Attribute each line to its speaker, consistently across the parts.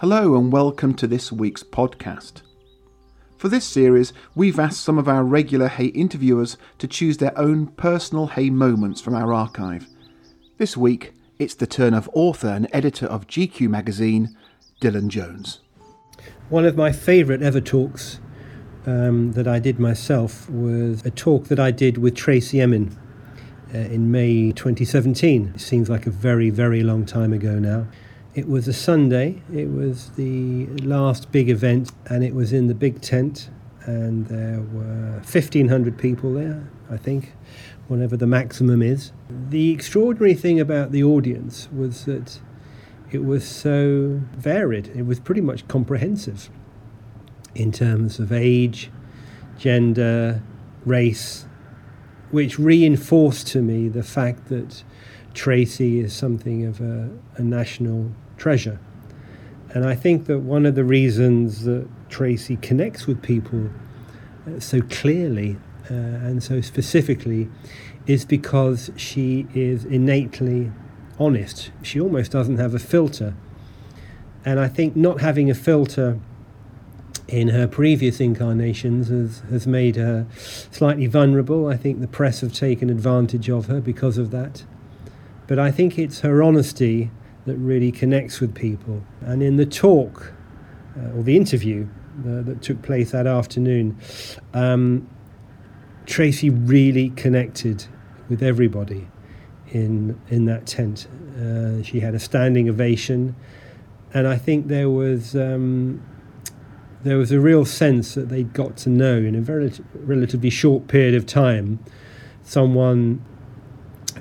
Speaker 1: Hello, and welcome to this week's podcast. For this series, we've asked some of our regular Hay interviewers to choose their own personal Hay moments from our archive. This week, it's the turn of author and editor of GQ magazine, Dylan Jones.
Speaker 2: One of my favourite ever talks um, that I did myself was a talk that I did with Tracey Emin uh, in May 2017. It seems like a very, very long time ago now. It was a Sunday, it was the last big event, and it was in the big tent, and there were 1,500 people there, I think, whatever the maximum is. The extraordinary thing about the audience was that it was so varied, it was pretty much comprehensive in terms of age, gender, race, which reinforced to me the fact that Tracey is something of a, a national treasure. And I think that one of the reasons that Tracey connects with people uh, so clearly uh, and so specifically is because she is innately honest. She almost doesn't have a filter. And I think not having a filter in her previous incarnations has, has made her slightly vulnerable. I think the press have taken advantage of her because of that. But I think it's her honesty that really connects with people. And in the talk, uh, or the interview uh, that took place that afternoon, um, Tracey really connected with everybody in in that tent. Uh, she had a standing ovation, and I think there was um, there was a real sense that they'd got to know in a very relatively short period of time someone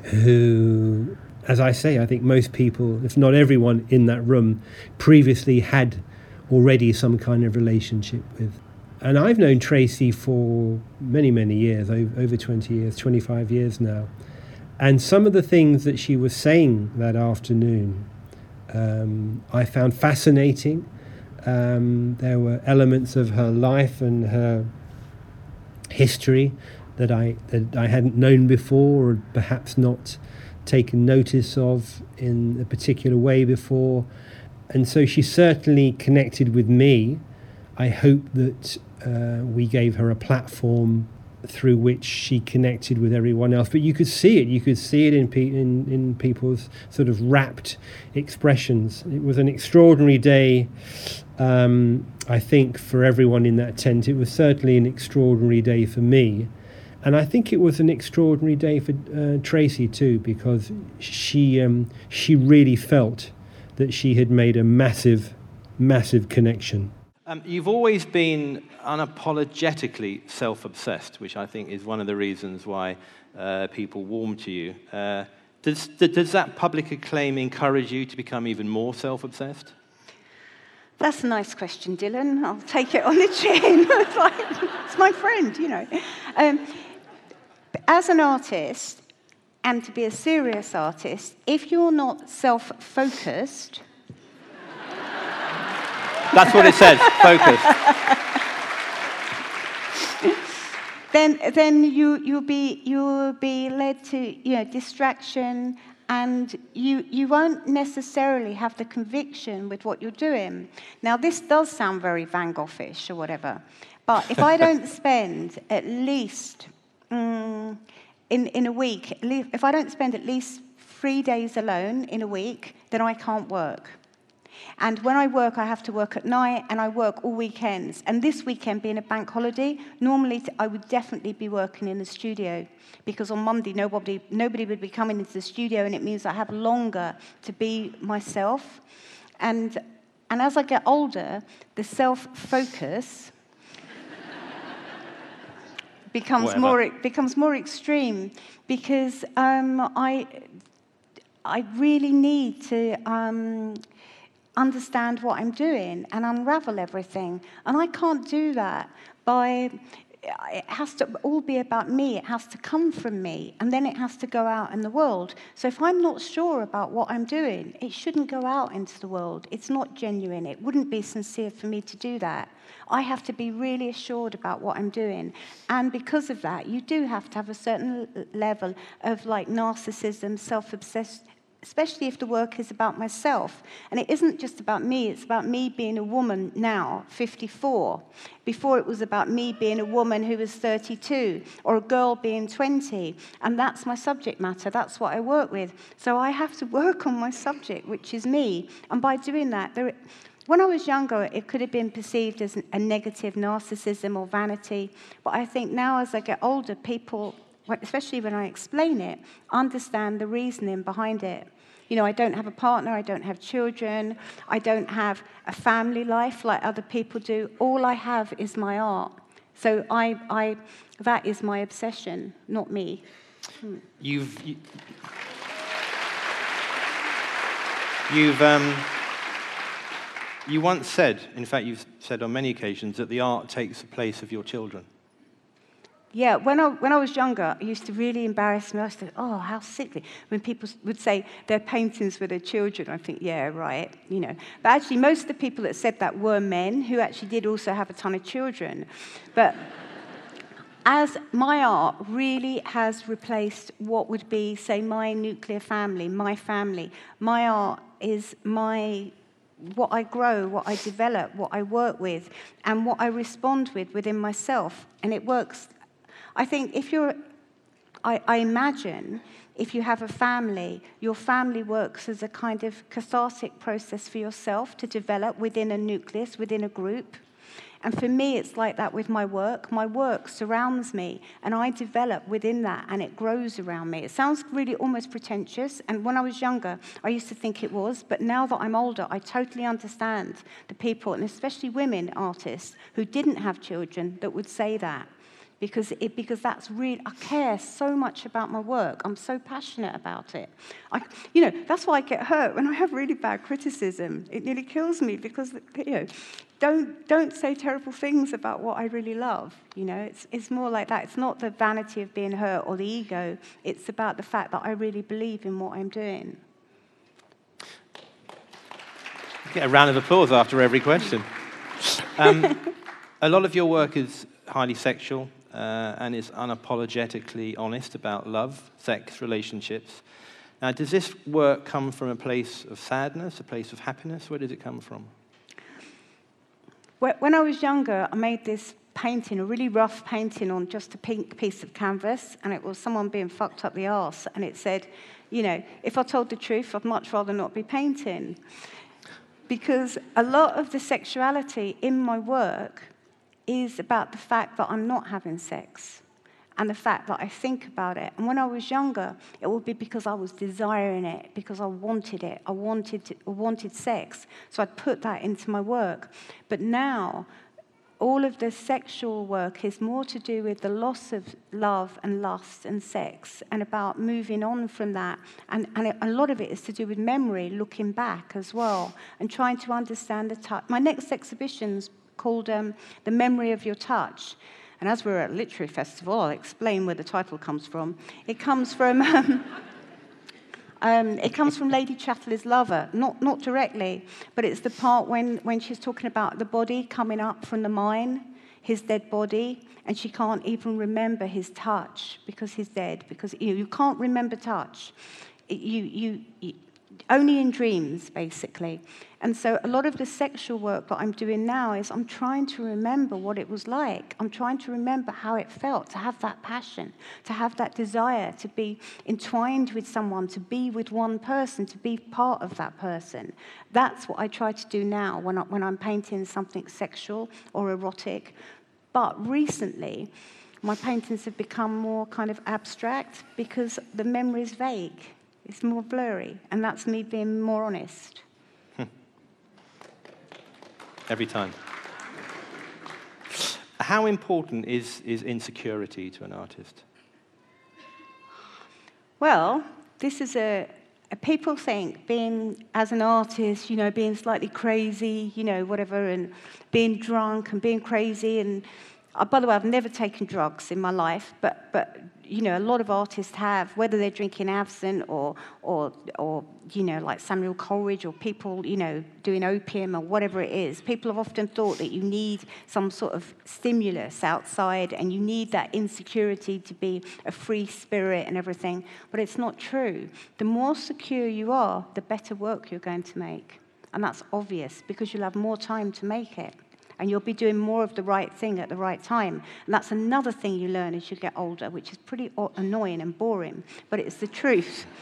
Speaker 2: who as I say, I think most people, if not everyone in that room, previously had already some kind of relationship with. And I've known Tracey for many, many years, over 20 years, 25 years now. And some of the things that she was saying that afternoon, um, I found fascinating. Um, there were elements of her life and her history that I that I hadn't known before, or perhaps not taken notice of in a particular way before. And so she certainly connected with me. I hope that uh, we gave her a platform through which she connected with everyone else. But you could see it. You could see it in, pe- in, in people's sort of rapt expressions. It was an extraordinary day, um, I think, for everyone in that tent. It was certainly an extraordinary day for me. And I think it was an extraordinary day for uh, Tracey too, because she um, she really felt that she had made a massive, massive connection.
Speaker 3: Um, you've always been unapologetically self-obsessed, which I think is one of the reasons why uh, people warm to you. Uh, does, does that public acclaim encourage you to become even more self-obsessed?
Speaker 4: That's a nice question, Dylan. I'll take it on the chin. it's, like, it's my friend, you know. Um, as an artist, and to be a serious artist, if you're not self focused,
Speaker 3: that's what it says, focused.
Speaker 4: then, then you, you'll, be, you'll be led to you know, distraction, and you, you won't necessarily have the conviction with what you're doing. Now, this does sound very Van Goghish or whatever, but if I don't spend at least mm, in, in a week, if I don't spend at least three days alone in a week, then I can't work. And when I work, I have to work at night and I work all weekends. And this weekend being a bank holiday, normally I would definitely be working in the studio because on Monday nobody, nobody would be coming into the studio and it means I have longer to be myself. And, and as I get older, the self focus becomes Whatever. more becomes more extreme because um, I I really need to um, understand what I'm doing and unravel everything, and I can't do that by it has to all be about me. It has to come from me, and then it has to go out in the world. So if I'm not sure about what I'm doing, it shouldn't go out into the world. It's not genuine. It wouldn't be sincere for me to do that. I have to be really assured about what I'm doing. And because of that, you do have to have a certain level of like narcissism, self-obsessed especially if the work is about myself. And it isn't just about me, it's about me being a woman now, 54. Before it was about me being a woman who was 32 or a girl being 20. And that's my subject matter, that's what I work with. So I have to work on my subject, which is me. And by doing that, there, when I was younger, it could have been perceived as a negative narcissism or vanity. But I think now, as I get older, people, especially when I explain it, understand the reasoning behind it. You know, I don't have a partner, I don't have children, I don't have a family life like other people do. All I have is my art. So I, I, that is my obsession, not me.
Speaker 3: Hmm. You've, you, you've, um, you once said, in fact, you've said on many occasions, that the art takes the place of your children.
Speaker 4: Yeah, when I, when I was younger, it used to really embarrass me. I used to, oh, how sickly. When people would say their paintings were their children, I think, yeah, right, you know. But actually, most of the people that said that were men who actually did also have a ton of children. But as my art really has replaced what would be, say, my nuclear family, my family, my art is my what I grow, what I develop, what I work with, and what I respond with within myself. And it works I think if you're, I, I imagine if you have a family, your family works as a kind of cathartic process for yourself to develop within a nucleus, within a group. And for me, it's like that with my work. My work surrounds me, and I develop within that, and it grows around me. It sounds really almost pretentious, and when I was younger, I used to think it was, but now that I'm older, I totally understand the people, and especially women artists who didn't have children, that would say that because, it, because that's really, I care so much about my work. I'm so passionate about it. I, you know, that's why I get hurt when I have really bad criticism. It nearly kills me because, you know, don't, don't say terrible things about what I really love. You know, it's, it's more like that. It's not the vanity of being hurt or the ego. It's about the fact that I really believe in what I'm doing.
Speaker 3: Get a round of applause after every question. Um, a lot of your work is highly sexual uh, and is unapologetically honest about love, sex, relationships. Now, does this work come from a place of sadness, a place of happiness? Where does it come from?
Speaker 4: When I was younger, I made this painting, a really rough painting on just a pink piece of canvas, and it was someone being fucked up the arse, and it said, you know, if I told the truth, I'd much rather not be painting. Because a lot of the sexuality in my work is about the fact that I'm not having sex and the fact that I think about it. And when I was younger, it would be because I was desiring it, because I wanted it. I wanted, to, wanted sex. So I'd put that into my work. But now, all of the sexual work is more to do with the loss of love and lust and sex and about moving on from that. And, and a lot of it is to do with memory, looking back as well, and trying to understand the touch. My next exhibition's called um, The Memory of Your Touch. And as we're at a literary festival, I'll explain where the title comes from. It comes from. Um, um, it comes from Lady Chatterley's lover, not, not directly, but it's the part when, when she's talking about the body coming up from the mine, his dead body, and she can't even remember his touch because he's dead, because you, you can't remember touch. You, you, only in dreams, basically. And so a lot of the sexual work that I'm doing now is I'm trying to remember what it was like. I'm trying to remember how it felt to have that passion, to have that desire, to be entwined with someone, to be with one person, to be part of that person. That's what I try to do now when, I, when I'm painting something sexual or erotic. But recently, my paintings have become more kind of abstract because the memory is vague. It's more blurry, and that's me being more honest.
Speaker 3: Every time. How important is, is insecurity to an artist?
Speaker 4: Well, this is a, a, people think being as an artist, you know, being slightly crazy, you know, whatever, and being drunk and being crazy. And uh, by the way, I've never taken drugs in my life, but but you know, a lot of artists have, whether they're drinking absinthe or, or, or, you know, like Samuel Coleridge or people, you know, doing opium or whatever it is, people have often thought that you need some sort of stimulus outside and you need that insecurity to be a free spirit and everything. But it's not true. The more secure you are, the better work you're going to make. And that's obvious because you'll have more time to make it and you'll be doing more of the right thing at the right time. And that's another thing you learn as you get older, which is pretty annoying and boring, but it's the truth.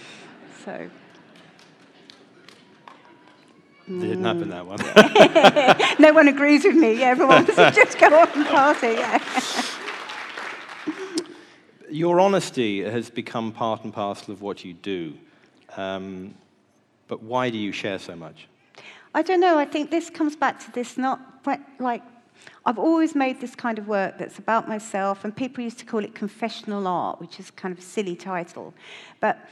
Speaker 4: So.
Speaker 3: Didn't happen that one.
Speaker 4: no one agrees with me. Yeah, everyone just go on and party. Yeah.
Speaker 3: Your honesty has become part and parcel of what you do. Um, but why do you share so much?
Speaker 4: I don't know. I think this comes back to this not like I've always made this kind of work that's about myself, and people used to call it confessional art, which is kind of a silly title. But,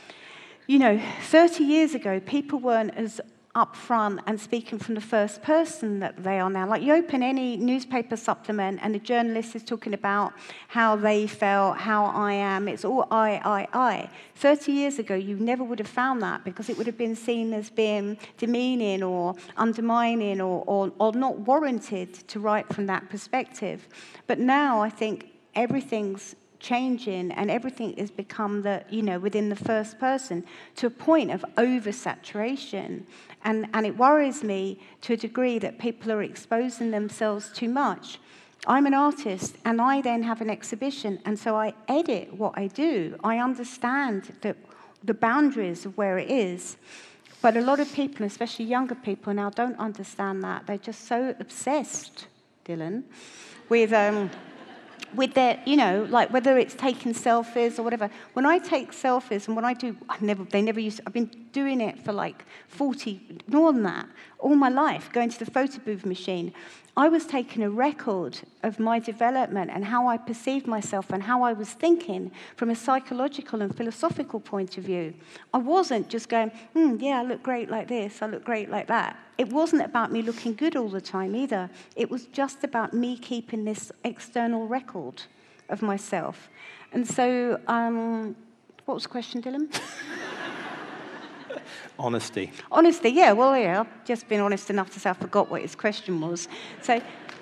Speaker 4: you know, 30 years ago, people weren't as up front and speaking from the first person that they are now. Like you open any newspaper supplement and the journalist is talking about how they felt, how I am. It's all I, I, I. 30 years ago, you never would have found that because it would have been seen as being demeaning or undermining or, or, or not warranted to write from that perspective. But now I think everything's changing and everything has become the you know within the first person to a point of oversaturation and and it worries me to a degree that people are exposing themselves too much. I'm an artist and i then have an exhibition and so i edit what i do. I understand the the boundaries of where it is. But a lot of people especially younger people now don't understand that. They're just so obsessed dylan with um, with their, you know, like whether it's taking selfies or whatever. When I take selfies and when I do, I never, they never used, I've been doing it for like 40, more than that, all my life, going to the photo booth machine. I was taking a record of my development and how I perceived myself and how I was thinking from a psychological and philosophical point of view. I wasn't just going, hmm, yeah, I look great like this, I look great like that. It wasn't about me looking good all the time either. It was just about me keeping this external record of myself. And so, um, what was the question, Dylan?
Speaker 3: Honesty.
Speaker 4: Honesty, yeah. Well, yeah, I've just been honest enough to say I forgot what his question was. So,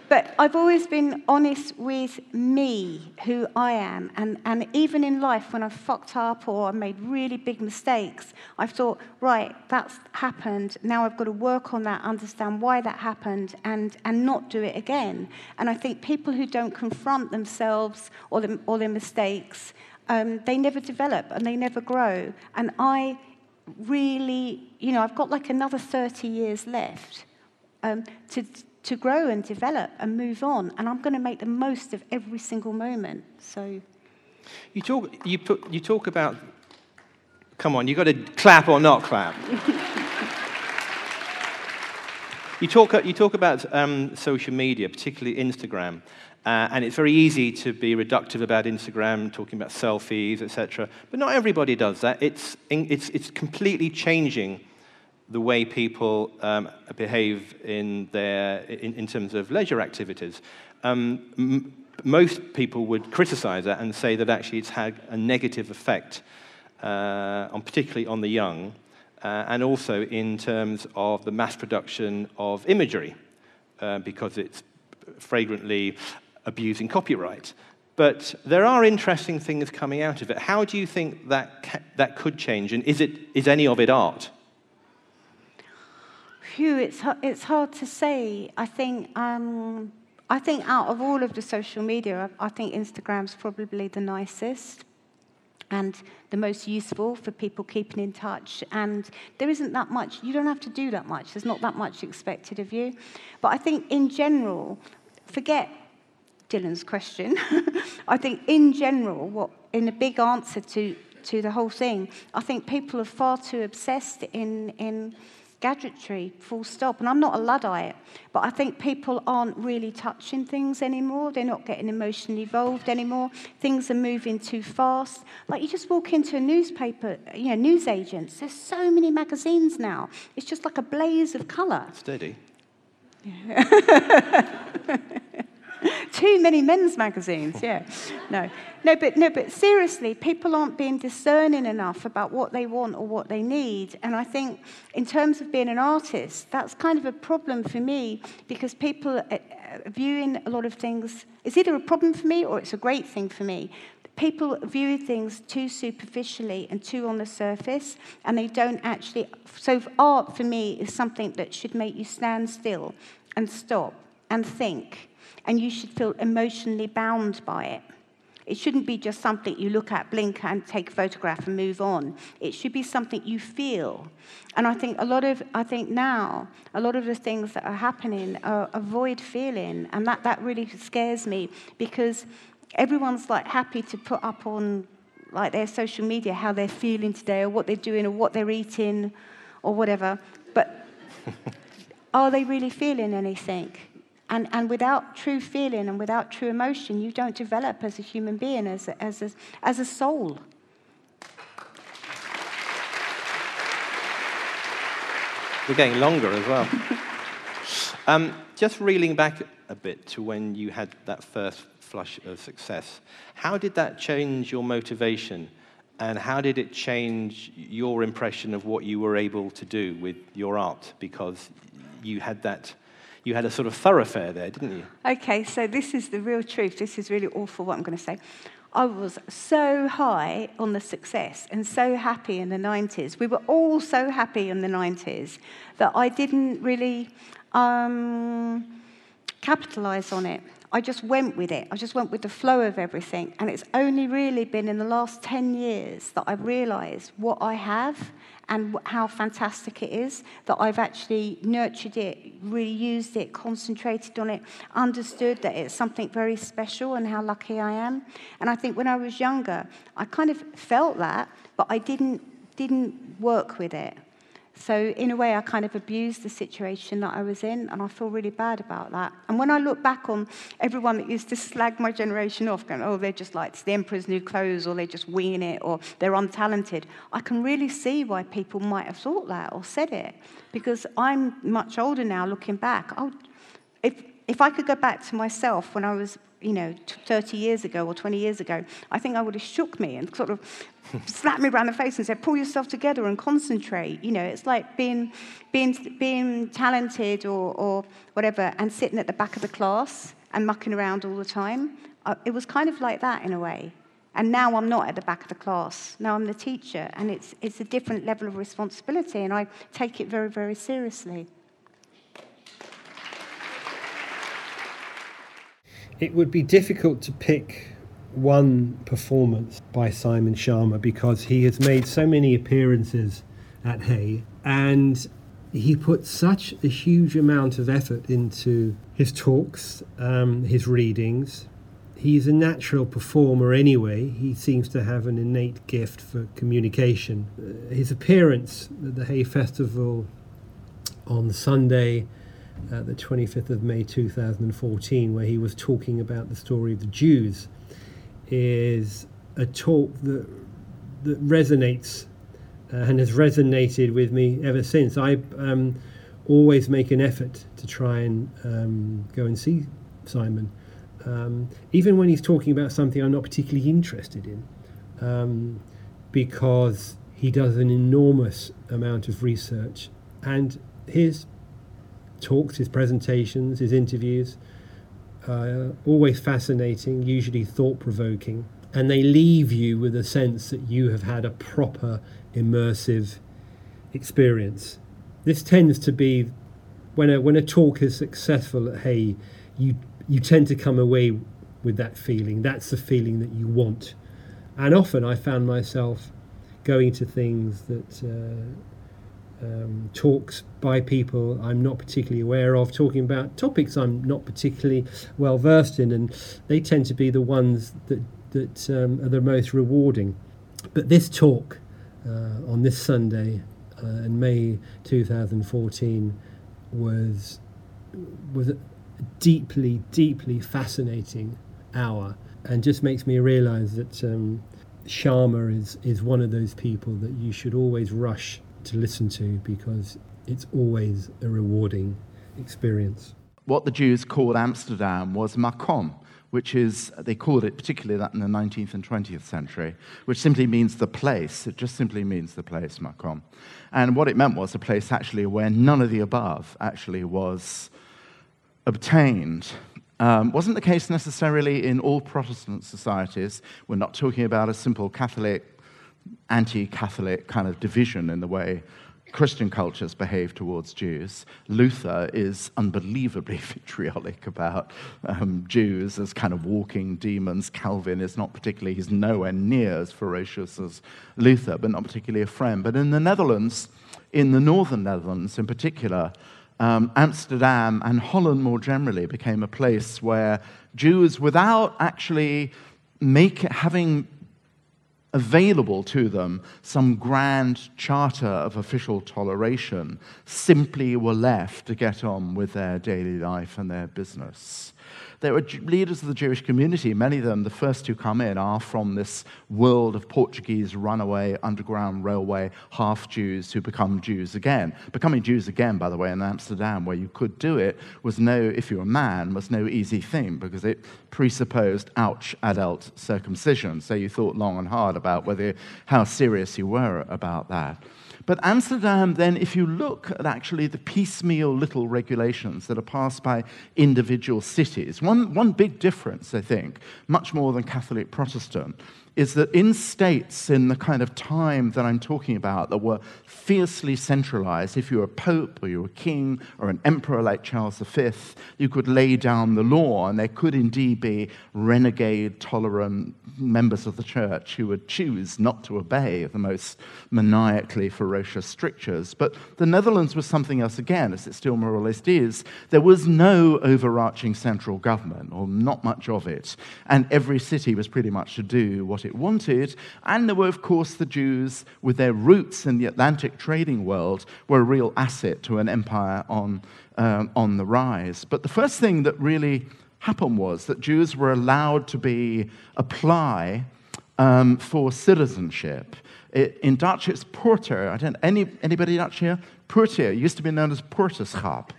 Speaker 4: but I've always been honest with me, who I am. And, and even in life, when I've fucked up or I made really big mistakes, I've thought, right, that's happened. Now I've got to work on that, understand why that happened, and, and not do it again. And I think people who don't confront themselves or, or their mistakes, um, they never develop and they never grow. And I really, you know, I've got like another 30 years left um, to, to grow and develop and move on. And I'm going to make the most of every single moment. So.
Speaker 3: You talk, you, put, you talk about, come on, you've got to clap or not clap. you, talk, you talk about um, social media, particularly Instagram. Uh, and it's very easy to be reductive about Instagram, talking about selfies, etc. But not everybody does that. It's, it's, it's completely changing the way people um, behave in, their, in, in, terms of leisure activities. Um, most people would criticize that and say that actually it's had a negative effect, uh, on, particularly on the young, uh, and also in terms of the mass production of imagery, uh, because it's fragrantly abusing copyright. But there are interesting things coming out of it. How do you think that, that could change? And is, it, is any of it art?
Speaker 4: Phew, it's, it's hard to say. I think, um, I think out of all of the social media, I, I think Instagram's probably the nicest and the most useful for people keeping in touch. And there isn't that much, you don't have to do that much. There's not that much expected of you. But I think in general, forget Dylan's question. I think, in general, what in a big answer to, to the whole thing, I think people are far too obsessed in, in gadgetry, full stop. And I'm not a Luddite, but I think people aren't really touching things anymore. They're not getting emotionally involved anymore. Things are moving too fast. Like you just walk into a newspaper, you know, news agents, there's so many magazines now. It's just like a blaze of colour.
Speaker 3: Steady.
Speaker 4: Yeah. Too many men's magazines, yeah. No, no, but no, but seriously, people aren't being discerning enough about what they want or what they need. And I think, in terms of being an artist, that's kind of a problem for me because people are viewing a lot of things. It's either a problem for me or it's a great thing for me people view things too superficially and too on the surface, and they don't actually. So, art for me is something that should make you stand still and stop and think, and you should feel emotionally bound by it. It shouldn't be just something you look at, blink, and take a photograph and move on. It should be something you feel. And I think a lot of, I think now, a lot of the things that are happening are avoid feeling. And that, that really scares me because everyone's like happy to put up on like their social media how they're feeling today or what they're doing or what they're eating or whatever. But are they really feeling anything? And, and without true feeling and without true emotion, you don't develop as a human being, as a, as a, as a soul.
Speaker 3: We're getting longer as well. um, just reeling back a bit to when you had that first flush of success. How did that change your motivation? And how did it change your impression of what you were able to do with your art? Because you had that, you had a sort of thoroughfare there, didn't you?
Speaker 4: Okay, so this is the real truth. This is really awful what I'm going to say. I was so high on the success and so happy in the 90s. We were all so happy in the 90s that I didn't really um, capitalize on it. I just went with it. I just went with the flow of everything. And it's only really been in the last 10 years that I've realized what I have and how fantastic it is that I've actually nurtured it, really used it, concentrated on it, understood that it's something very special and how lucky I am. And I think when I was younger, I kind of felt that, but I didn't, didn't work with it. So, in a way, I kind of abused the situation that I was in, and I feel really bad about that. And when I look back on everyone that used to slag my generation off, going, oh, they're just like it's the emperor's new clothes, or they're just winging it, or they're untalented, I can really see why people might have thought that or said it. Because I'm much older now looking back. Oh, if, if I could go back to myself when I was you know, 30 years ago or 20 years ago, I think I would have shook me and sort of slapped me around the face and said, pull yourself together and concentrate. You know, it's like being, being, being talented or, or whatever and sitting at the back of the class and mucking around all the time. Uh, it was kind of like that in a way. And now I'm not at the back of the class. Now I'm the teacher, and it's, it's a different level of responsibility, and I take it very, very seriously.
Speaker 2: It would be difficult to pick one performance by Simon Schama because he has made so many appearances at Hay and he put such a huge amount of effort into his talks, um, his readings. He's a natural performer anyway. He seems to have an innate gift for communication. Uh, his appearance at the Hay Festival on Sunday uh, the 25th of May 2014, where he was talking about the story of the Jews, is a talk that that resonates uh, and has resonated with me ever since. I um, always make an effort to try and um, go and see Simon, um, even when he's talking about something I'm not particularly interested in, um, because he does an enormous amount of research and his talks, his presentations, his interviews. Uh, always fascinating, usually thought provoking, and they leave you with a sense that you have had a proper immersive experience. This tends to be when a when a talk is successful at Hay, you you tend to come away with that feeling. That's the feeling that you want, and often I found myself going to things that. Uh, um, talks by people I'm not particularly aware of, talking about topics I'm not particularly well versed in, and they tend to be the ones that that um, are the most rewarding. But this talk uh, on this Sunday uh, in May 2014 was was a deeply, deeply fascinating hour, and just makes me realise that. Um, Schama is, is one of those people that you should always rush to listen to because it's always a rewarding experience.
Speaker 5: what the Jews called Amsterdam was Makom, which is, they called it particularly that in the 19th and 20th century, which simply means the place. It just simply means the place, Makom. And what it meant was a place actually where none of the above actually was obtained. Um, wasn't the case necessarily in all Protestant societies. We're not talking about a simple Catholic, anti Catholic kind of division in the way Christian cultures behave towards Jews. Luther is unbelievably vitriolic about um, Jews as kind of walking demons. Calvin is not particularly, he's nowhere near as ferocious as Luther, but not particularly a friend. But in the Netherlands, in the northern Netherlands in particular, um, Amsterdam and Holland more generally became a place where Jews, without actually make, having available to them some grand charter of official toleration, simply were left to get on with their daily life and their business. There were leaders of the Jewish community, many of them, the first to come in, are from this world of Portuguese runaway underground railway half Jews who become Jews again. Becoming Jews again, by the way, in Amsterdam, where you could do it, was no, if you're a man, was no easy thing because it presupposed ouch adult circumcision. So you thought long and hard about whether how serious you were about that. But Amsterdam, then, if you look at actually the piecemeal little regulations that are passed by individual cities, one, one big difference, I think, much more than Catholic Protestant, is that in states in the kind of time that I'm talking about that were fiercely centralized, if you were a pope or you were a king or an emperor like Charles V, you could lay down the law, and there could indeed be renegade, tolerant members of the church who would choose not to obey the most maniacally ferocious strictures. But the Netherlands was something else again, as it still more or less is. There was no overarching central government, or not much of it, and every city was pretty much to do what it it wanted. And there were, of course, the Jews with their roots in the Atlantic trading world were a real asset to an empire on, um, on the rise. But the first thing that really happened was that Jews were allowed to be apply um, for citizenship. It, in Dutch, it's poorter. I don't any anybody Dutch here. Poorter used to be known as poorterschap,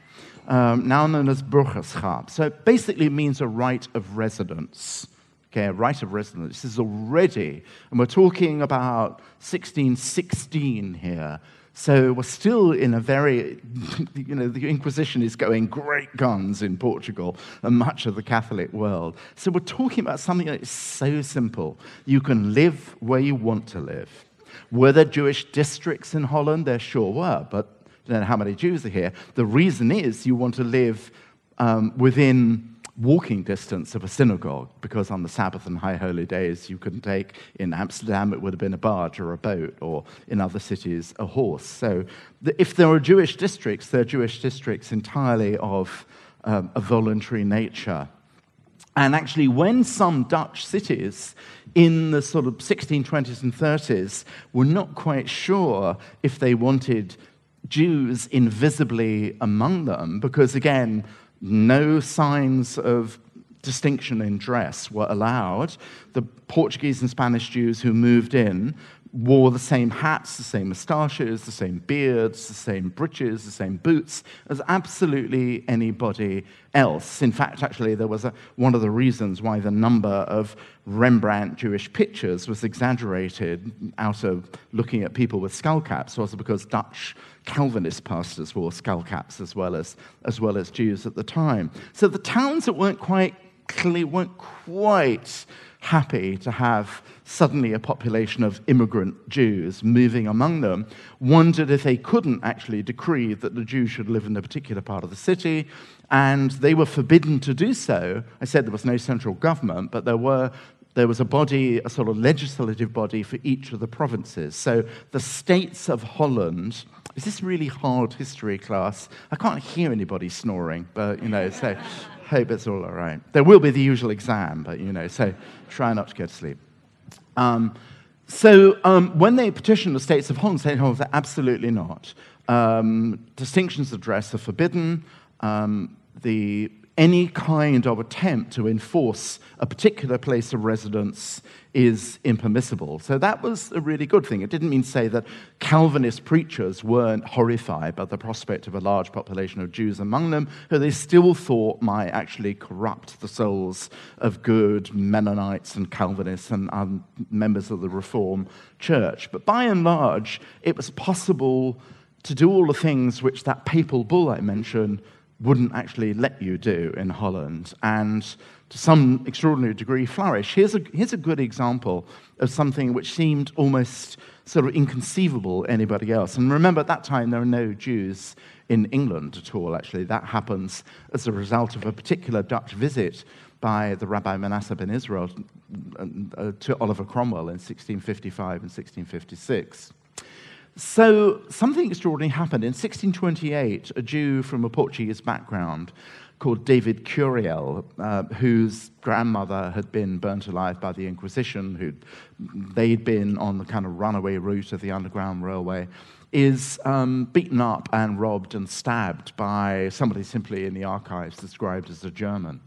Speaker 5: um, now known as burgerschap. So it basically means a right of residence okay, a right of residence. This is already, and we're talking about 1616 here. So we're still in a very, you know, the Inquisition is going great guns in Portugal and much of the Catholic world. So we're talking about something that is so simple. You can live where you want to live. Were there Jewish districts in Holland? There sure were, but I don't know how many Jews are here. The reason is you want to live um, within walking distance of a synagogue because on the Sabbath and high holy days you couldn't take, in Amsterdam, it would have been a barge or a boat, or in other cities, a horse. So if there are Jewish districts, they're Jewish districts entirely of um, a voluntary nature. And actually, when some Dutch cities in the sort of 1620s and 30s were not quite sure if they wanted Jews invisibly among them, because again, no signs of distinction in dress were allowed. The Portuguese and Spanish Jews who moved in wore the same hats, the same moustaches, the same beards, the same breeches, the same boots as absolutely anybody else. In fact, actually, there was a, one of the reasons why the number of Rembrandt Jewish pictures was exaggerated out of looking at people with skull caps was because Dutch Calvinist pastors wore skull caps as well as, as well as Jews at the time. So the towns that weren't quite clear, weren't quite happy to have suddenly a population of immigrant Jews moving among them, wondered if they couldn't actually decree that the Jews should live in a particular part of the city, and they were forbidden to do so. I said there was no central government, but there were there was a body, a sort of legislative body for each of the provinces. So the states of Holland, is this really hard history class? I can't hear anybody snoring, but you know, so hope it's all all right. There will be the usual exam, but you know, so try not to go to sleep. Um, so um, when they petitioned the states of Holland. Holland said, absolutely not. Um, distinctions of dress are forbidden. Um, the any kind of attempt to enforce a particular place of residence is impermissible. So that was a really good thing. It didn't mean to say that Calvinist preachers weren't horrified by the prospect of a large population of Jews among them, who they still thought might actually corrupt the souls of good Mennonites and Calvinists and um, members of the Reform Church. But by and large, it was possible to do all the things which that papal bull I mentioned wouldn't actually let you do in Holland. And to some extraordinary degree, flourish. Here's a, here's a good example of something which seemed almost sort of inconceivable anybody else. And remember, at that time, there are no Jews in England at all, actually. That happens as a result of a particular Dutch visit by the Rabbi Manasseh ben Israel uh, to Oliver Cromwell in 1655 and 1656. So, something extraordinary happened. In 1628, a Jew from a Portuguese background called David Curiel, uh, whose grandmother had been burnt alive by the Inquisition, who they'd been on the kind of runaway route of the Underground Railway, is um, beaten up and robbed and stabbed by somebody simply in the archives described as a German.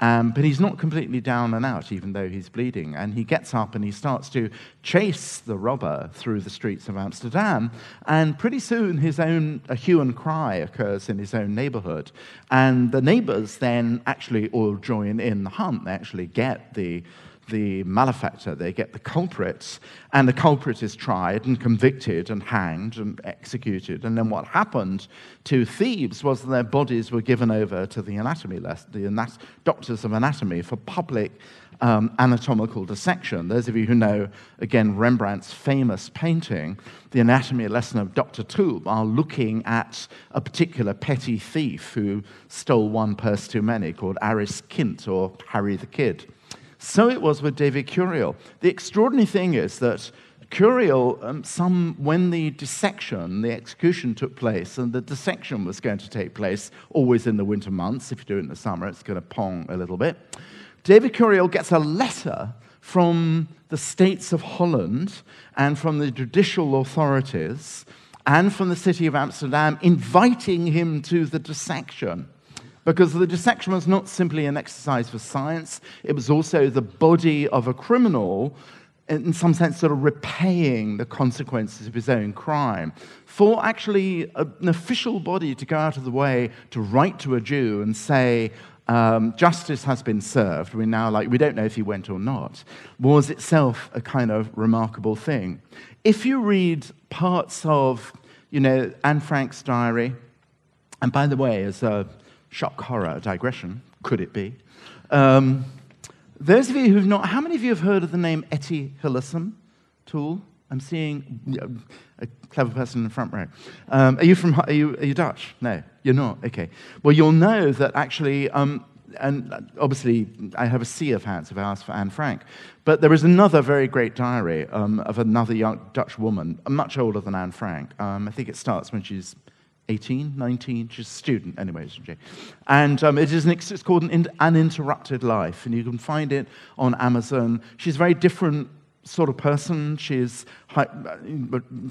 Speaker 5: Um, but he's not completely down and out, even though he's bleeding. And he gets up and he starts to chase the robber through the streets of Amsterdam. And pretty soon, his own a hue and cry occurs in his own neighborhood. And the neighbors then actually all join in the hunt. They actually get the the malefactor, they get the culprits, and the culprit is tried and convicted and hanged and executed. And then what happened to thieves was their bodies were given over to the anatomy, the anat- doctors of anatomy for public um, anatomical dissection. Those of you who know, again, Rembrandt's famous painting, The Anatomy Lesson of Dr. Tulp, are looking at a particular petty thief who stole one purse too many called Aris Kindt or Harry the Kid. So it was with David Curiel. The extraordinary thing is that Curiel, um, some, when the dissection, the execution took place, and the dissection was going to take place always in the winter months. If you do it in the summer, it's going to pong a little bit. David Curiel gets a letter from the states of Holland and from the judicial authorities and from the city of Amsterdam inviting him to the dissection. Because the dissection was not simply an exercise for science, it was also the body of a criminal, in some sense, sort of repaying the consequences of his own crime. For actually an official body to go out of the way to write to a Jew and say, um, justice has been served, we now like, we don't know if he went or not, was itself a kind of remarkable thing. If you read parts of, you know, Anne Frank's diary, and by the way, as a shock horror digression, could it be? Um, those of you who've not, how many of you have heard of the name Etty Hillesum Tool? I'm seeing a clever person in the front row. Um, are, you from, are, you, are you Dutch? No, you're not. Okay. Well, you'll know that actually, um, and obviously I have a sea of hats if I ask for Anne Frank, but there is another very great diary um, of another young Dutch woman, much older than Anne Frank. Um, I think it starts when she's 18, 19, she's a student anyway? And um, it is an, it's called an Interrupted Life, and you can find it on Amazon. She's a very different sort of person. She's high,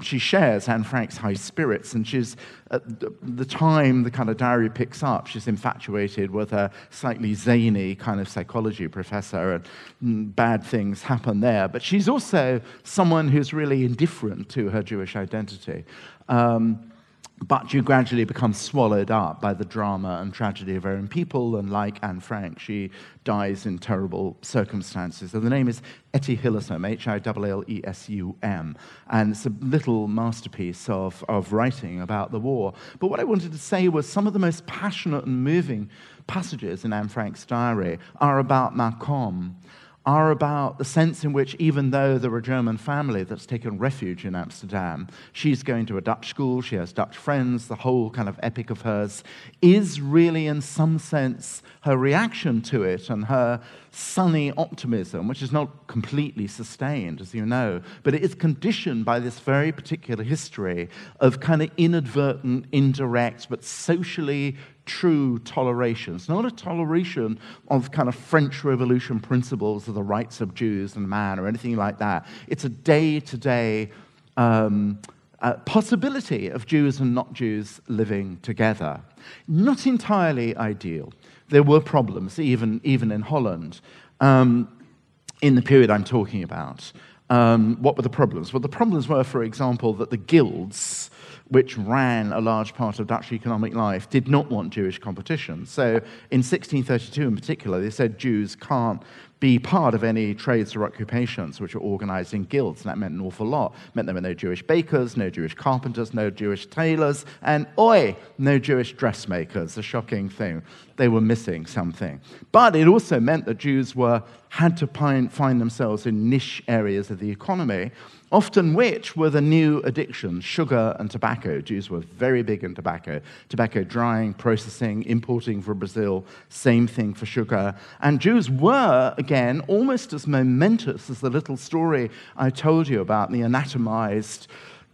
Speaker 5: she shares Anne Frank's high spirits, and she's at the time the kind of diary picks up. She's infatuated with a slightly zany kind of psychology professor, and mm, bad things happen there. But she's also someone who's really indifferent to her Jewish identity. Um, but you gradually become swallowed up by the drama and tragedy of her own people, and like Anne Frank, she dies in terrible circumstances. And the name is Etty Hillesum, H I L L E S U M, and it's a little masterpiece of, of writing about the war. But what I wanted to say was some of the most passionate and moving passages in Anne Frank's diary are about Mokum are about the sense in which, even though they're a German family that's taken refuge in Amsterdam, she's going to a Dutch school, she has Dutch friends, the whole kind of epic of hers is really, in some sense, her reaction to it and her sunny optimism, which is not completely sustained, as you know, but it is conditioned by this very particular history of kind of inadvertent, indirect, but socially true toleration. It's not a toleration of kind of French Revolution principles of the rights of Jews and man or anything like that. It's a day to day possibility of Jews and not Jews living together. Not entirely ideal. There were problems, even, even in Holland, um, in the period I'm talking about. Um, what were the problems? Well, the problems were, for example, that the guilds, which ran a large part of Dutch economic life, did not want Jewish competition. So in 1632 in particular, they said Jews can't be part of any trades or occupations which were organized in guilds. And that meant an awful lot. It meant there were no Jewish bakers, no Jewish carpenters, no Jewish tailors, and oi, no Jewish dressmakers. A shocking thing. They were missing something. But it also meant that Jews were, had to find, find themselves in niche areas of the economy often which were the new addictions sugar and tobacco. Jews were very big in tobacco. Tobacco drying, processing, importing from Brazil, same thing for sugar. And Jews were, again, almost as momentous as the little story I told you about the anatomized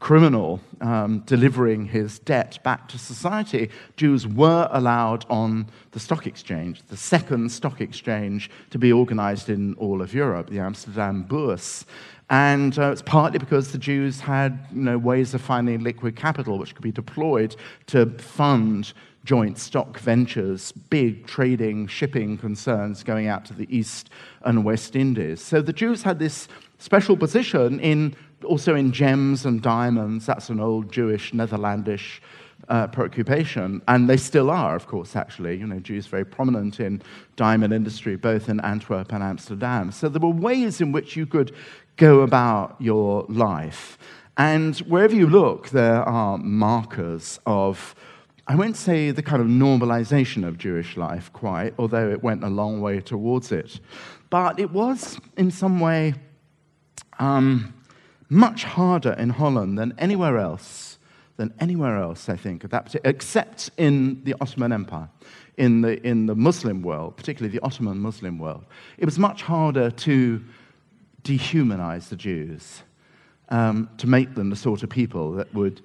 Speaker 5: criminal um, delivering his debt back to society, Jews were allowed on the stock exchange, the second stock exchange to be organized in all of Europe, the Amsterdam Bourse. And uh, it's partly because the Jews had you know, ways of finding liquid capital which could be deployed to fund joint stock ventures, big trading, shipping concerns going out to the East and West Indies. So the Jews had this special position in also in gems and diamonds. That's an old Jewish, Netherlandish uh, preoccupation, and they still are, of course, actually. You know, Jews very prominent in diamond industry, both in Antwerp and Amsterdam. So there were ways in which you could go about your life. And wherever you look, there are markers of, I won't say the kind of normalization of Jewish life quite, although it went a long way towards it. But it was, in some way, um, much harder in Holland than anywhere else, than anywhere else, I think, except in the Ottoman Empire, in the, in the Muslim world, particularly the Ottoman Muslim world. It was much harder to dehumanize the Jews, um, to make them the sort of people that would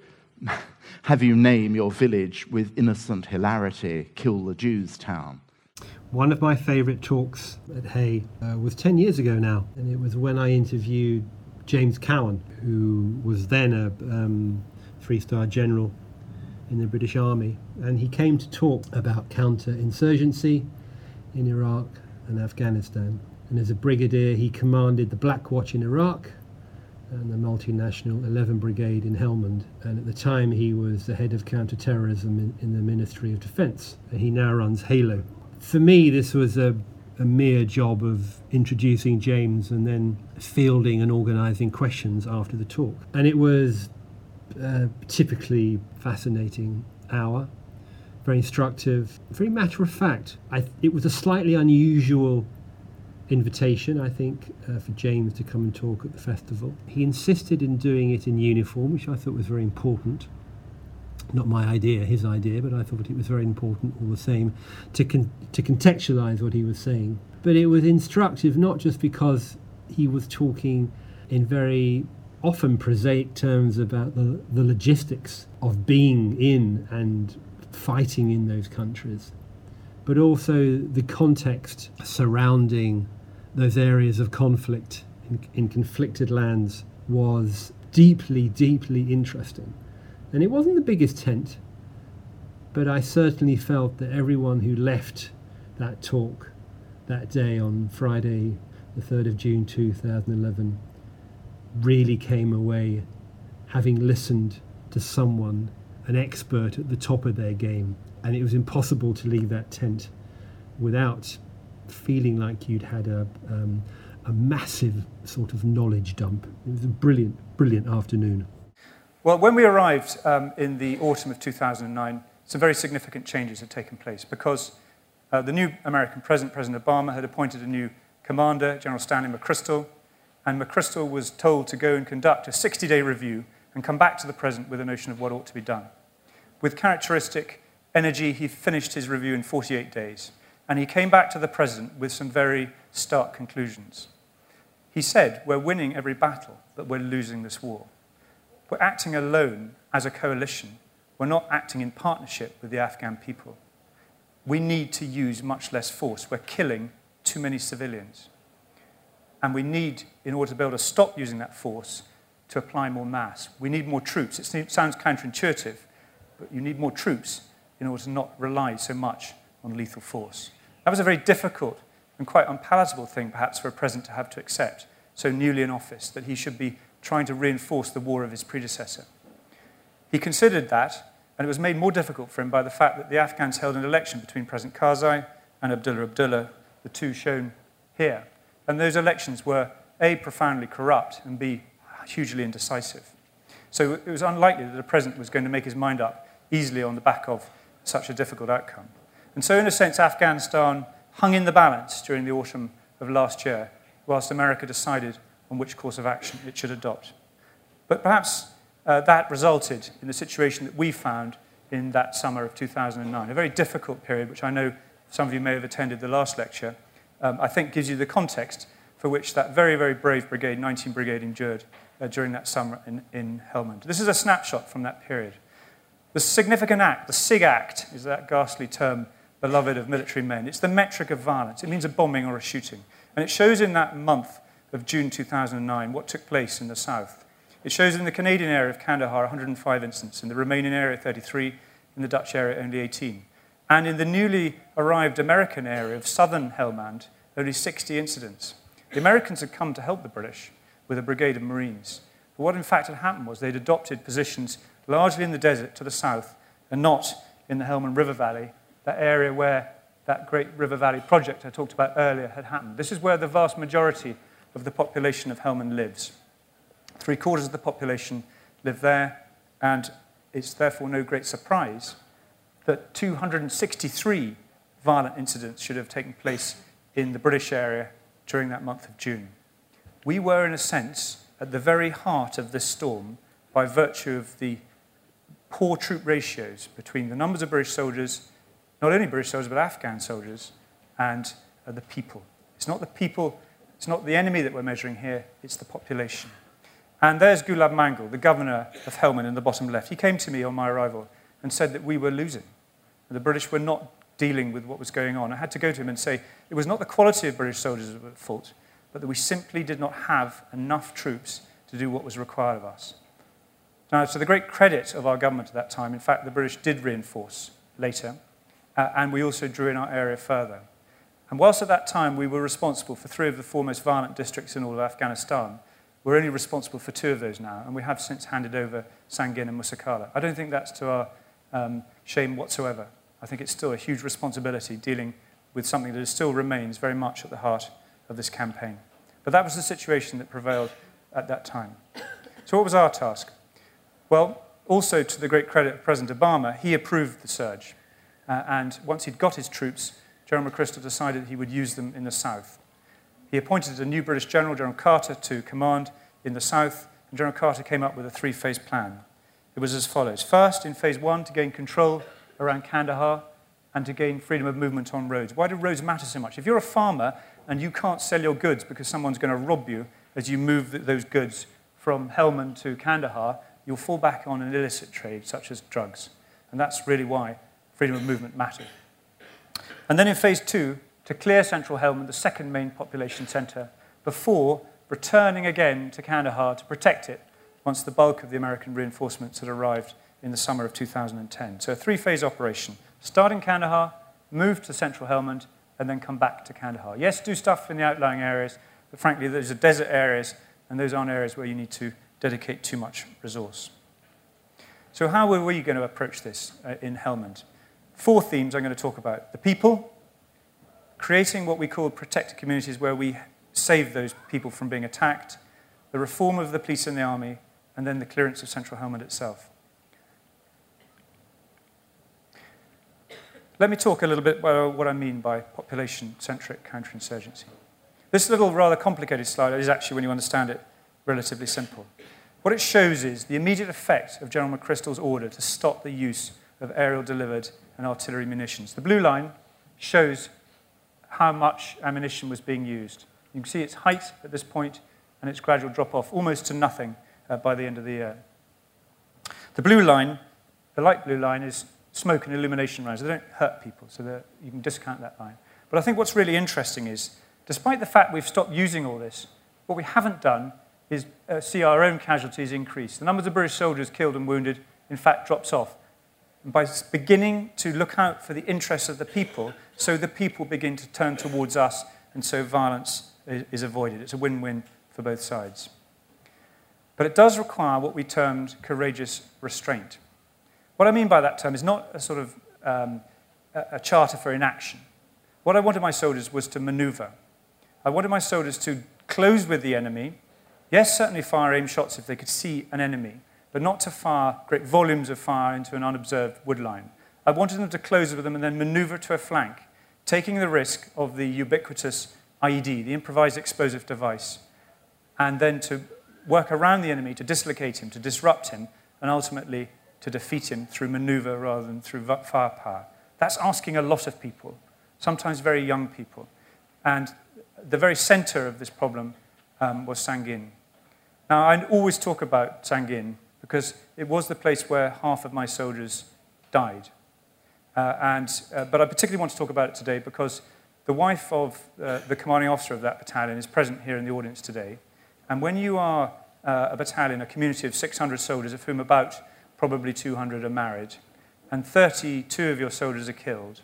Speaker 5: have you name your village with innocent hilarity, Kill the Jews Town.
Speaker 2: One of my favourite talks at Hay uh, was 10 years ago now, and it was when I interviewed James Cowan, who was then a um, three star general in the British Army. And he came to talk about counterinsurgency in Iraq and Afghanistan. And as a brigadier, he commanded the Black Watch in Iraq and the multinational 11 Brigade in Helmand. And at the time, he was the head of counterterrorism in, in the Ministry of Defence. And he now runs Halo. For me, this was a a mere job of introducing James and then fielding and organising questions after the talk. And it was a typically fascinating hour, very instructive, very matter of fact. I, it was a slightly unusual invitation, I think, uh, for James to come and talk at the festival. He insisted in doing it in uniform, which I thought was very important not my idea, his idea, but I thought it was very important all the same to, con- to contextualize what he was saying. But it was instructive not just because he was talking in very often prosaic terms about the, the logistics of being in and fighting in those countries, but also the context surrounding those areas of conflict in, in conflicted lands was deeply, deeply interesting. And it wasn't the biggest tent, but I certainly felt that everyone who left that talk that day on Friday, the 3rd of June 2011, really came away having listened to someone, an expert at the top of their game. And it was impossible to leave that tent without feeling like you'd had a, um, a massive sort of knowledge dump. It was a brilliant, brilliant afternoon.
Speaker 6: Well, when we arrived um, in the autumn of 2009, some very significant changes had taken place because uh, the new American president, President Obama, had appointed a new commander, General Stanley McChrystal, and McChrystal was told to go and conduct a 60 day review and come back to the president with a notion of what ought to be done. With characteristic energy, he finished his review in 48 days, and he came back to the president with some very stark conclusions. He said, We're winning every battle, but we're losing this war. We're acting alone as a coalition. We're not acting in partnership with the Afghan people. We need to use much less force. We're killing too many civilians. And we need, in order to be able to stop using that force, to apply more mass. We need more troops. It sounds counterintuitive, but you need more troops in order to not rely so much on lethal force. That was a very difficult and quite unpalatable thing, perhaps, for a president to have to accept, so newly in office, that he should be trying to reinforce the war of his predecessor. He considered that, and it was made more difficult for him by the fact that the Afghans held an election between President Karzai and Abdullah Abdullah, the two shown here. And those elections were A, profoundly corrupt, and B, hugely indecisive. So it was unlikely that the president was going to make his mind up easily on the back of such a difficult outcome. And so, in a sense, Afghanistan hung in the balance during the autumn of last year, whilst America decided on which course of action it should adopt. But perhaps uh, that resulted in the situation that we found in that summer of 2009, a very difficult period, which I know some of you may have attended the last lecture, um, I think gives you the context for which that very, very brave brigade, 19 Brigade, endured uh, during that summer in, in Helmand. This is a snapshot from that period. The significant act, the SIG Act, is that ghastly term beloved of military men. It's the metric of violence. It means a bombing or a shooting. And it shows in that month of June 2009 what took place in the south. It shows in the Canadian area of Kandahar 105 incidents, in the Romanian area 33, in the Dutch area only 18. And in the newly arrived American area of southern Helmand, only 60 incidents. The Americans had come to help the British with a brigade of Marines. But what in fact had happened was they'd adopted positions largely in the desert to the south and not in the Helmand River Valley, that area where that great River Valley project I talked about earlier had happened. This is where the vast majority of the population of Helmand lives. Three quarters of the population live there, and it's therefore no great surprise that 263 violent incidents should have taken place in the British area during that month of June. We were, in a sense, at the very heart of this storm by virtue of the poor troop ratios between the numbers of British soldiers, not only British soldiers, but Afghan soldiers, and uh, the people. It's not the people, it's not the enemy that we're measuring here, it's the population. And there's Gulab Mangal, the governor of Helmand in the bottom left. He came to me on my arrival and said that we were losing. The British were not dealing with what was going on. I had to go to him and say it was not the quality of British soldiers at fault, but that we simply did not have enough troops to do what was required of us. Now, to the great credit of our government at that time, in fact, the British did reinforce later, uh, and we also drew in our area further. And whilst at that time we were responsible for three of the four most violent districts in all of Afghanistan, we're only responsible for two of those now, and we have since handed over Sangin and Musa Qala. I don't think that's to our um, shame whatsoever. I think it's still a huge responsibility dealing with something that still remains very much at the heart of this campaign. But that was the situation that prevailed at that time. So, what was our task? Well, also to the great credit of President Obama, he approved the surge. Uh, and once he'd got his troops, General McChrystal decided he would use them in the south. He appointed a new British general, General Carter, to command in the south, and General Carter came up with a three phase plan. It was as follows First, in phase one, to gain control around Kandahar and to gain freedom of movement on roads. Why do roads matter so much? If you're a farmer and you can't sell your goods because someone's going to rob you as you move those goods from Helmand to Kandahar, you'll fall back on an illicit trade such as drugs. And that's really why freedom of movement mattered. And then in phase two, to clear central Helmand, the second main population centre, before returning again to Kandahar to protect it once the bulk of the American reinforcements had arrived in the summer of 2010. So a three phase operation start in Kandahar, move to central Helmand, and then come back to Kandahar. Yes, do stuff in the outlying areas, but frankly, those are desert areas, and those aren't areas where you need to dedicate too much resource. So, how were we going to approach this uh, in Helmand? Four themes I'm going to talk about the people, creating what we call protected communities where we save those people from being attacked, the reform of the police and the army, and then the clearance of central Helmand itself. Let me talk a little bit about what I mean by population centric counterinsurgency. This little rather complicated slide is actually, when you understand it, relatively simple. What it shows is the immediate effect of General McChrystal's order to stop the use of aerial delivered and artillery munitions. The blue line shows how much ammunition was being used. You can see its height at this point and its gradual drop off almost to nothing uh, by the end of the year. The blue line, the light blue line, is smoke and illumination rounds. They don't hurt people, so you can discount that line. But I think what's really interesting is, despite the fact we've stopped using all this, what we haven't done is uh, see our own casualties increase. The numbers of British soldiers killed and wounded, in fact, drops off. By beginning to look out for the interests of the people, so the people begin to turn towards us, and so violence is avoided. It's a win win for both sides. But it does require what we termed courageous restraint. What I mean by that term is not a sort of um, a charter for inaction. What I wanted my soldiers was to maneuver. I wanted my soldiers to close with the enemy. Yes, certainly fire aim shots if they could see an enemy, but not to fire great volumes of fire into an unobserved woodline. I wanted them to close with them and then maneuver to a flank, taking the risk of the ubiquitous IED, the improvised explosive device, and then to work around the enemy to dislocate him, to disrupt him, and ultimately to defeat him through maneuver rather than through firepower. That's asking a lot of people, sometimes very young people. And the very center of this problem um, was Sangin. Now, I always talk about Sangin because it was the place where half of my soldiers died. Uh, and, uh, but I particularly want to talk about it today because the wife of uh, the commanding officer of that battalion is present here in the audience today. And when you are uh, a battalion, a community of 600 soldiers, of whom about probably 200 are married, and 32 of your soldiers are killed,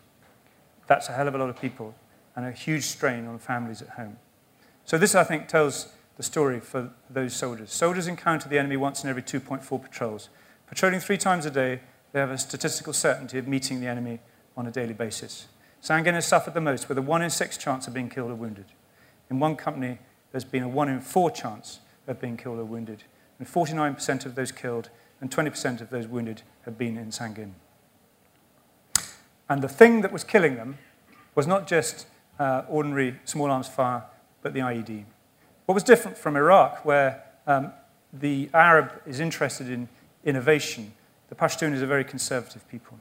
Speaker 6: that's a hell of a lot of people and a huge strain on families at home. So, this, I think, tells the story for those soldiers. Soldiers encounter the enemy once in every 2.4 patrols. Patrolling three times a day, they have a statistical certainty of meeting the enemy on a daily basis. Sangin has suffered the most, with a 1 in 6 chance of being killed or wounded. In one company, there's been a 1 in 4 chance of being killed or wounded, and 49% of those killed and 20% of those wounded have been in Sangin. And the thing that was killing them was not just uh, ordinary small arms fire, but the IED. What was different from Iraq, where um, the Arab is interested in innovation, the Pashtun is a very conservative people.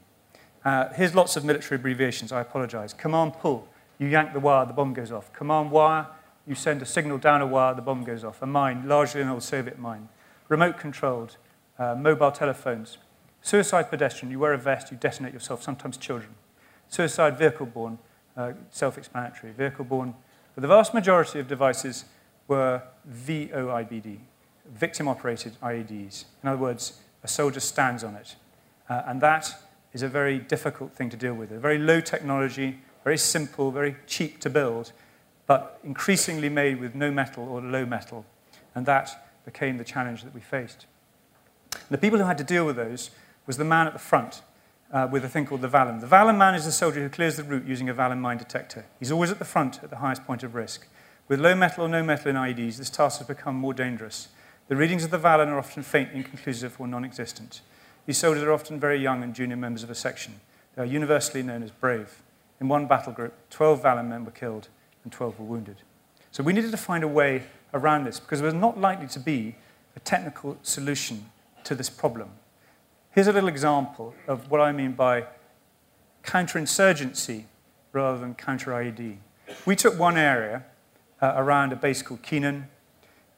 Speaker 6: Uh, here's lots of military abbreviations, I apologize. Command pull, you yank the wire, the bomb goes off. Command wire, you send a signal down a wire, the bomb goes off. A mine, largely an old Soviet mine. Remote controlled, uh, mobile telephones. Suicide pedestrian, you wear a vest, you detonate yourself, sometimes children. Suicide vehicle borne, uh, self explanatory. Vehicle borne, but the vast majority of devices were VOIED, victim operated IEDs. In other words, a soldier stands on it. Uh, and that is a very difficult thing to deal with. A very low technology, very simple, very cheap to build, but increasingly made with no metal or low metal. And that became the challenge that we faced. The people who had to deal with those was the man at the front uh, with a thing called the Vallon. The Vallon man is the soldier who clears the route using a Vallon mine detector. He's always at the front at the highest point of risk. With low metal or no metal in IEDs, this task has become more dangerous. The readings of the Vallon are often faint, inconclusive, or non existent. These soldiers are often very young and junior members of a section. They are universally known as brave. In one battle group, 12 Vallon men were killed and 12 were wounded. So we needed to find a way around this because there was not likely to be a technical solution to this problem. Here's a little example of what I mean by counterinsurgency rather than counter IED. We took one area uh, around a base called Keenan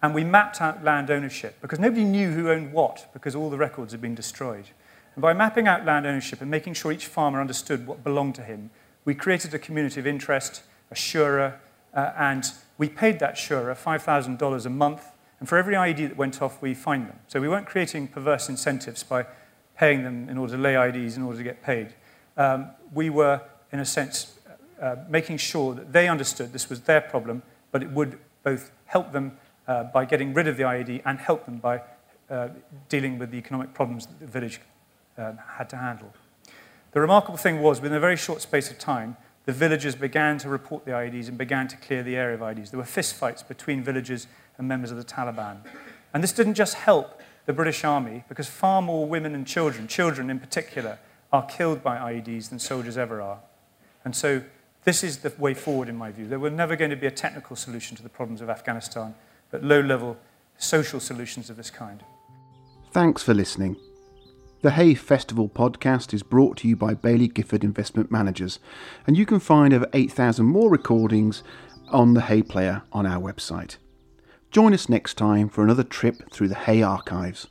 Speaker 6: and we mapped out land ownership because nobody knew who owned what because all the records had been destroyed. And by mapping out land ownership and making sure each farmer understood what belonged to him, we created a community of interest, a shura, uh, and we paid that shura $5,000 a month. And for every IED that went off, we fined them. So we weren't creating perverse incentives by paying them in order to lay IEDs in order to get paid. Um, we were, in a sense, uh, making sure that they understood this was their problem, but it would both help them uh, by getting rid of the IED and help them by uh, dealing with the economic problems that the village um, had to handle. The remarkable thing was, within a very short space of time, the villagers began to report the IEDs and began to clear the area of IEDs. There were fistfights between villagers and members of the Taliban. And this didn't just help the British Army, because far more women and children, children in particular, are killed by IEDs than soldiers ever are. And so this is the way forward, in my view. There were never going to be a technical solution to the problems of Afghanistan, but low level social solutions of this kind.
Speaker 1: Thanks for listening. The Hay Festival podcast is brought to you by Baillie Gifford Investment Managers, and you can find over 8,000 more recordings on the Hay Player on our website. Join us next time for another trip through the Hay archives.